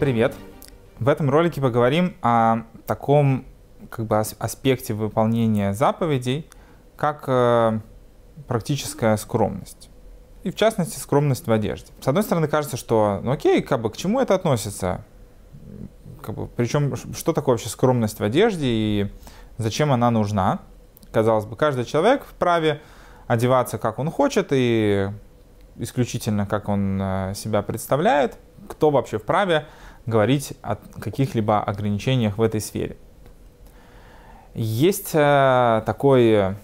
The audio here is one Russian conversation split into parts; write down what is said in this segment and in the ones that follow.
Привет! В этом ролике поговорим о таком как бы аспекте выполнения заповедей, как э, практическая скромность. И в частности скромность в одежде. С одной стороны кажется, что ну окей, как бы к чему это относится? Как бы, причем что такое вообще скромность в одежде и зачем она нужна? Казалось бы, каждый человек вправе одеваться как он хочет и исключительно как он э, себя представляет. Кто вообще вправе говорить о каких-либо ограничениях в этой сфере? Есть э, такой,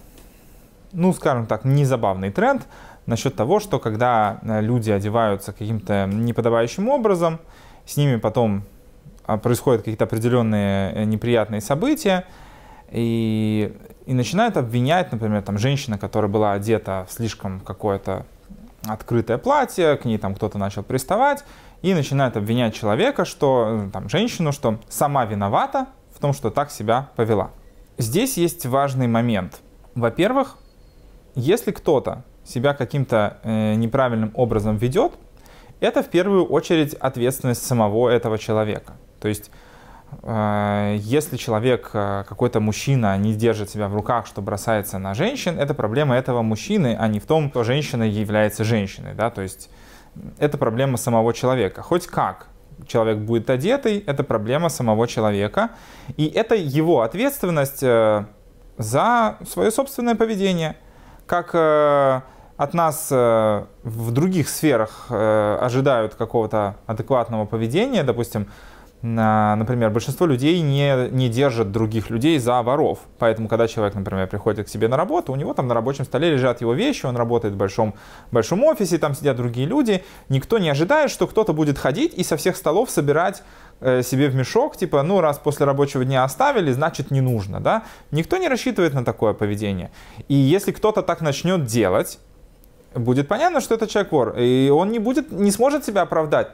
ну, скажем так, незабавный тренд насчет того, что когда э, люди одеваются каким-то неподобающим образом, с ними потом происходят какие-то определенные неприятные события, и, и начинают обвинять, например, там, женщина, которая была одета в слишком какое-то открытое платье, к ней там кто-то начал приставать, и начинают обвинять человека, что, э, там, женщину, что сама виновата в том, что так себя повела. Здесь есть важный момент. Во-первых, если кто-то себя каким-то э, неправильным образом ведет, это в первую очередь ответственность самого этого человека. То есть Э, если человек, э, какой-то мужчина не держит себя в руках, что бросается на женщин, это проблема этого мужчины, а не в том, что женщина является женщиной. Да? То есть это проблема самого человека. Хоть как человек будет одетый, это проблема самого человека. И это его ответственность э, за свое собственное поведение. Как от нас в других сферах ожидают какого-то адекватного поведения, допустим, например, большинство людей не, не держат других людей за воров. Поэтому, когда человек, например, приходит к себе на работу, у него там на рабочем столе лежат его вещи, он работает в большом, большом офисе, там сидят другие люди. Никто не ожидает, что кто-то будет ходить и со всех столов собирать э, себе в мешок, типа, ну, раз после рабочего дня оставили, значит, не нужно, да? Никто не рассчитывает на такое поведение. И если кто-то так начнет делать, будет понятно, что это человек вор, и он не будет, не сможет себя оправдать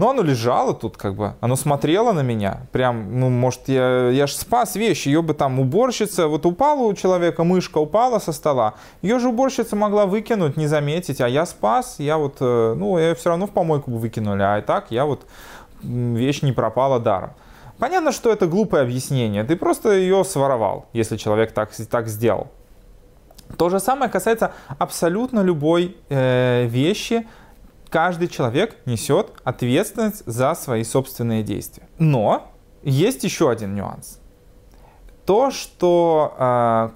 но оно лежало тут, как бы, оно смотрело на меня. Прям, ну, может, я, я ж спас вещи, ее бы там уборщица, вот упала у человека мышка, упала со стола, ее же уборщица могла выкинуть, не заметить, а я спас, я вот, э, ну, я все равно в помойку бы выкинули, а и так я вот, вещь не пропала даром. Понятно, что это глупое объяснение, ты просто ее своровал, если человек так, так сделал. То же самое касается абсолютно любой э, вещи, каждый человек несет ответственность за свои собственные действия. Но есть еще один нюанс. То, что э,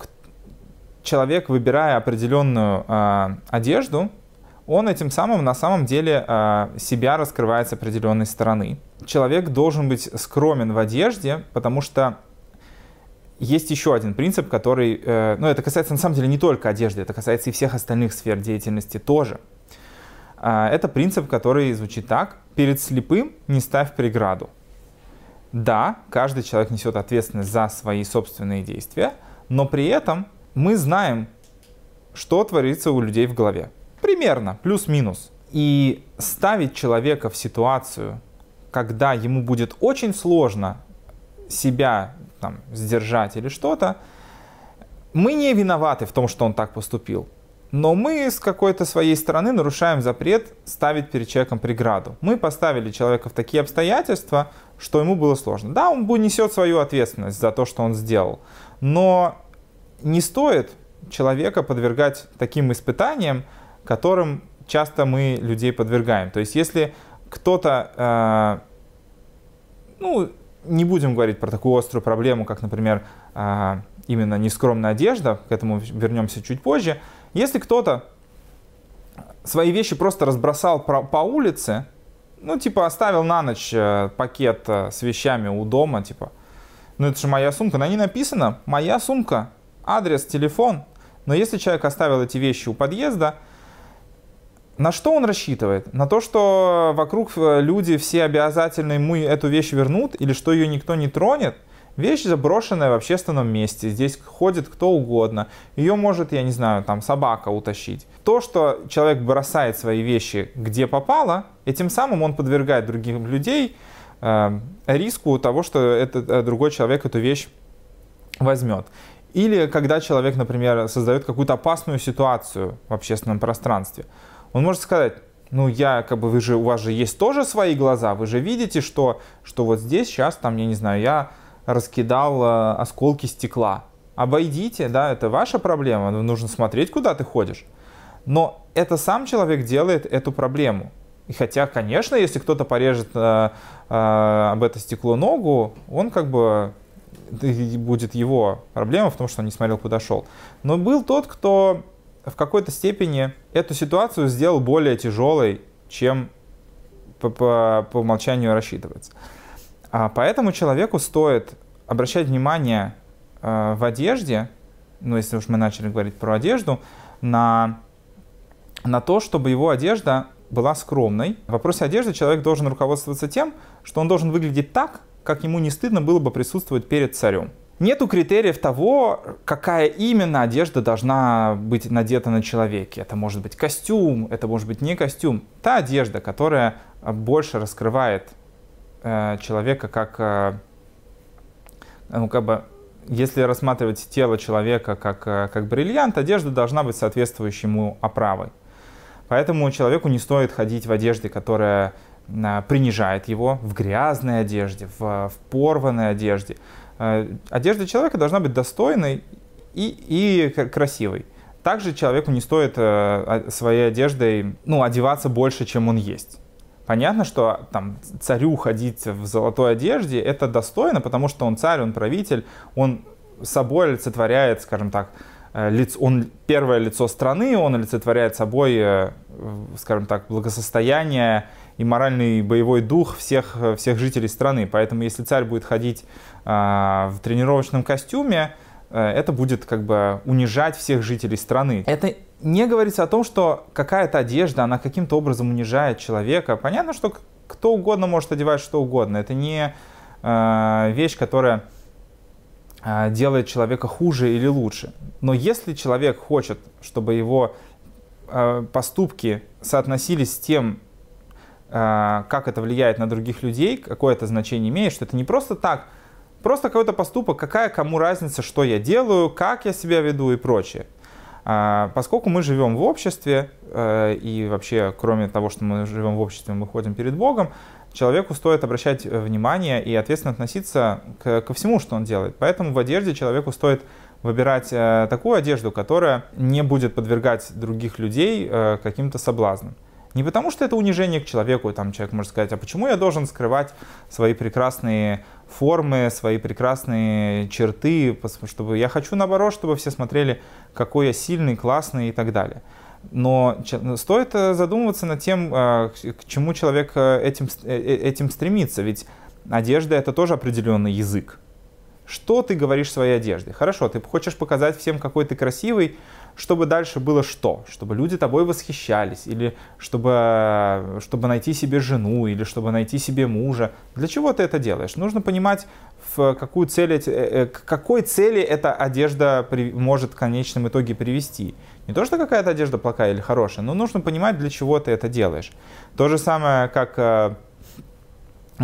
человек, выбирая определенную э, одежду, он этим самым на самом деле э, себя раскрывает с определенной стороны. Человек должен быть скромен в одежде, потому что есть еще один принцип, который, э, ну это касается на самом деле не только одежды, это касается и всех остальных сфер деятельности тоже. А, это принцип, который звучит так. Перед слепым не ставь преграду. Да, каждый человек несет ответственность за свои собственные действия, но при этом мы знаем, что творится у людей в голове. Примерно, плюс-минус. И ставить человека в ситуацию, когда ему будет очень сложно себя там, сдержать или что-то, мы не виноваты в том, что он так поступил. Но мы с какой-то своей стороны нарушаем запрет ставить перед человеком преграду. Мы поставили человека в такие обстоятельства, что ему было сложно. Да, он несет свою ответственность за то, что он сделал. Но не стоит человека подвергать таким испытаниям, которым часто мы людей подвергаем. То есть если кто-то, э, ну, не будем говорить про такую острую проблему, как, например, э, именно нескромная одежда, к этому вернемся чуть позже, если кто-то свои вещи просто разбросал по улице, ну, типа, оставил на ночь э, пакет э, с вещами у дома, типа, ну, это же моя сумка. На ней написано «моя сумка», адрес, телефон. Но если человек оставил эти вещи у подъезда, на что он рассчитывает? На то, что вокруг э, люди все обязательно ему эту вещь вернут, или что ее никто не тронет – Вещь заброшенная в общественном месте, здесь ходит кто угодно. Ее может, я не знаю, там собака утащить. То, что человек бросает свои вещи где попало, этим самым он подвергает других людей э, риску того, что этот, э, другой человек эту вещь возьмет. Или когда человек, например, создает какую-то опасную ситуацию в общественном пространстве. Он может сказать, ну я как бы вы же у вас же есть тоже свои глаза, вы же видите, что что вот здесь сейчас там я не знаю я раскидал э, осколки стекла. Обойдите, да, это ваша проблема, нужно смотреть, куда ты ходишь. Но это сам человек делает эту проблему. И хотя, конечно, если кто-то порежет э, э, об это стекло ногу, он как бы будет его проблема в том, что он не смотрел, куда шел. Но был тот, кто в какой-то степени эту ситуацию сделал более тяжелой, чем по, по, по умолчанию рассчитывается. А поэтому человеку стоит обращать внимание э, в одежде, ну если уж мы начали говорить про одежду, на, на то, чтобы его одежда была скромной. В вопросе одежды человек должен руководствоваться тем, что он должен выглядеть так, как ему не стыдно было бы присутствовать перед царем. Нету критериев того, какая именно одежда должна быть надета на человеке. Это может быть костюм, это может быть не костюм. Та одежда, которая больше раскрывает э, человека как, э, ну, как бы, если рассматривать тело человека как, э, как бриллиант, одежда должна быть соответствующей ему оправой. Поэтому человеку не стоит ходить в одежде, которая э, принижает его, в грязной одежде, в, в порванной одежде. Э, одежда человека должна быть достойной и, и красивой. Также человеку не стоит э, своей одеждой ну, одеваться больше, чем он есть. Понятно, что там царю ходить в золотой одежде это достойно, потому что он царь, он правитель, он собой олицетворяет, скажем так, э, лиц, он первое лицо страны, он олицетворяет собой, скажем так, благосостояние и моральный боевой дух всех, всех жителей страны. Поэтому если царь будет ходить а, в тренировочном костюме, э, это будет как бы унижать всех жителей страны. Это не говорится о том, что какая-то одежда, она каким-то образом унижает человека. Понятно, что кто угодно может одевать что угодно. Это не э, вещь, которая э, делает человека хуже или лучше. Но если человек хочет, чтобы его поступки соотносились с тем, как это влияет на других людей, какое это значение имеет, что это не просто так Просто какой-то поступок, какая кому разница, что я делаю, как я себя веду и прочее. А, поскольку мы живем в обществе, э, и вообще, кроме того, что мы живем в обществе, мы ходим перед Богом, человеку стоит обращать внимание и ответственно относиться к, ко всему, что он делает. Поэтому в одежде человеку стоит выбирать э, такую одежду, которая не будет подвергать других людей э, каким-то соблазнам. Не потому, что это унижение к человеку, там человек может сказать, а почему я должен скрывать свои прекрасные формы, свои прекрасные черты, чтобы я хочу наоборот, чтобы все смотрели, какой я сильный, классный и так далее. Но стоит э, задумываться над тем, э, к чему человек э, этим, этим стремится. Ведь одежда это тоже определенный язык. Что ты говоришь своей одежде? Хорошо, ты хочешь показать всем, какой ты красивый, чтобы дальше было что? Чтобы люди тобой восхищались, или чтобы, чтобы найти себе жену, или чтобы найти себе мужа. Для чего ты это делаешь? Нужно понимать, в какую цель, э, э, к какой цели эта одежда может в конечном итоге привести. Не то, что какая-то одежда плохая или хорошая, но нужно понимать, для чего ты это делаешь. То же самое, как, э,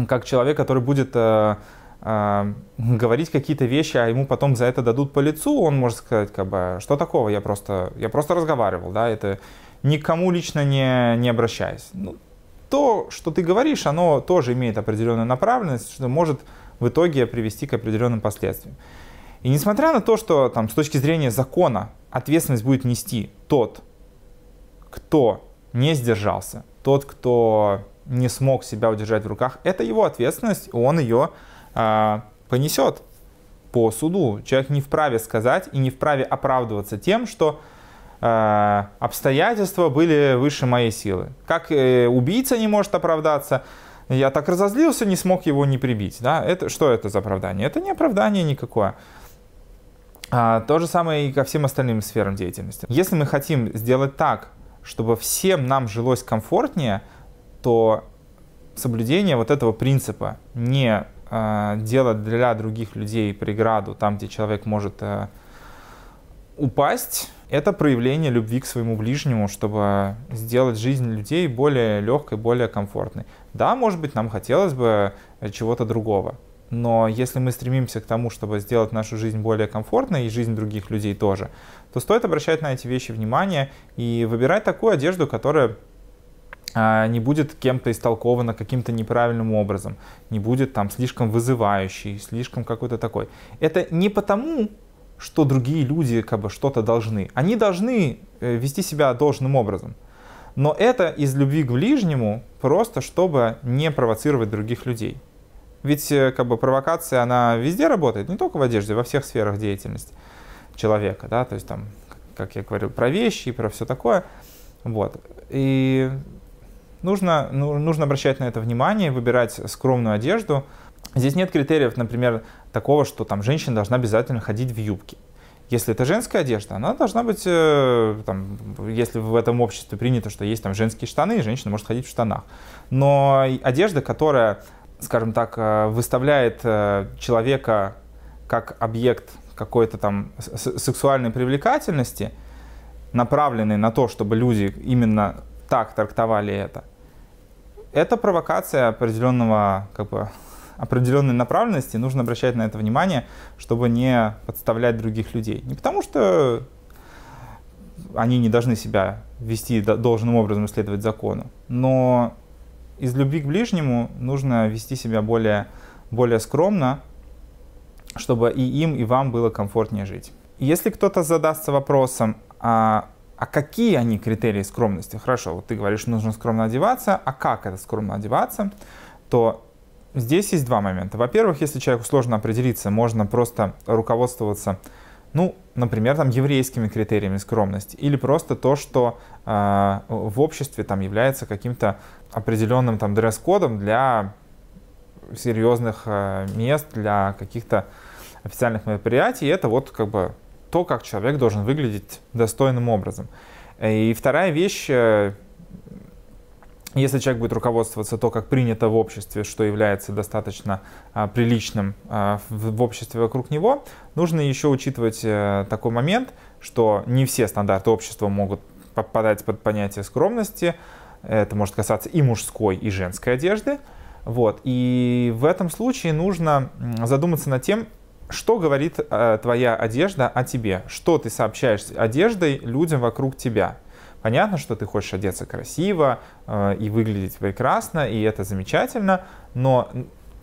как человек, который будет э, говорить какие-то вещи, а ему потом за это дадут по лицу, он может сказать, как бы, что такого, я просто, я просто разговаривал, да, это никому лично не, не обращаясь. Ну, то, что ты говоришь, оно тоже имеет определенную направленность, что может в итоге привести к определенным последствиям. И несмотря на то, что там, с точки зрения закона ответственность будет нести тот, кто не сдержался, тот, кто не смог себя удержать в руках, это его ответственность, он ее а, понесет по суду. Человек не вправе сказать и не вправе оправдываться тем, что э, обстоятельства были выше моей силы. Как э, убийца не может оправдаться, я так разозлился, не смог его не прибить. Да? Это, что это за оправдание? Это не оправдание никакое. А, то же самое и ко всем остальным сферам деятельности. Если мы хотим сделать так, чтобы всем нам жилось комфортнее, то соблюдение вот этого принципа не делать для других людей преграду там, где человек может э, упасть, это проявление любви к своему ближнему, чтобы сделать жизнь людей более легкой, более комфортной. Да, может быть, нам хотелось бы чего-то другого, но если мы стремимся к тому, чтобы сделать нашу жизнь более комфортной и жизнь других людей тоже, то стоит обращать на эти вещи внимание и выбирать такую одежду, которая не будет кем-то истолкована каким-то неправильным образом, не будет там слишком вызывающий, слишком какой-то такой. Это не потому, что другие люди как бы что-то должны. Они должны э, вести себя должным образом. Но это из любви к ближнему, просто чтобы не провоцировать других людей. Ведь э, как бы провокация, она везде работает, не только в одежде, во всех сферах деятельности человека, да, то есть там, как я говорил, про вещи про все такое. Вот. И нужно, ну, нужно обращать на это внимание, выбирать скромную одежду. Здесь нет критериев, например, такого, что там женщина должна обязательно ходить в юбке. Если это женская одежда, она должна быть, э, там, если в этом обществе принято, что есть там женские штаны, женщина может ходить в штанах. Но одежда, которая, скажем так, э, выставляет э, человека как объект какой-то там сексуальной привлекательности, направленный на то, чтобы люди именно так трактовали это, это провокация определенного, как бы, определенной направленности, нужно обращать на это внимание, чтобы не подставлять других людей. Не потому что они не должны себя вести должным образом, исследовать закону, но из любви к ближнему нужно вести себя более, более скромно, чтобы и им, и вам было комфортнее жить. Если кто-то задастся вопросом, а а какие они критерии скромности? Хорошо, вот ты говоришь, нужно скромно одеваться, а как это скромно одеваться? То здесь есть два момента. Во-первых, если человеку сложно определиться, можно просто руководствоваться, ну, например, там еврейскими критериями скромности, или просто то, что э, в обществе там является каким-то определенным там дресс-кодом для серьезных э, мест, для каких-то официальных мероприятий. И это вот как бы то, как человек должен выглядеть достойным образом. И вторая вещь, э, если человек будет руководствоваться то, как принято в обществе, что является достаточно а, приличным а, в, обществе вокруг него, нужно еще учитывать а, такой момент, что не все стандарты общества могут попадать под понятие скромности. Это может касаться и мужской, и женской одежды. Вот. И в этом случае нужно задуматься над тем, что говорит э, твоя одежда о тебе? Что ты сообщаешь одеждой людям вокруг тебя? Понятно, что ты хочешь одеться красиво э, и выглядеть прекрасно, и это замечательно, но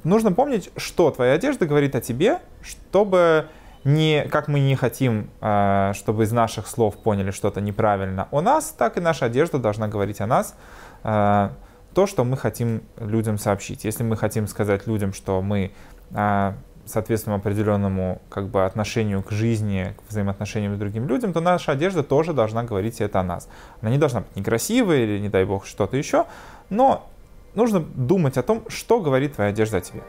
нужно помнить, что твоя одежда говорит о тебе, чтобы не, как мы не хотим, э, чтобы из наших слов поняли что-то неправильно о нас, так и наша одежда должна говорить о нас э, то, что мы хотим людям сообщить. Если мы хотим сказать людям, что мы э, соответствуем определенному как бы, отношению к жизни, к взаимоотношениям с другим людям, то наша одежда тоже должна говорить это о нас. Она не должна быть некрасивой или, не дай бог, что-то еще, но нужно думать о том, что говорит твоя одежда о тебе.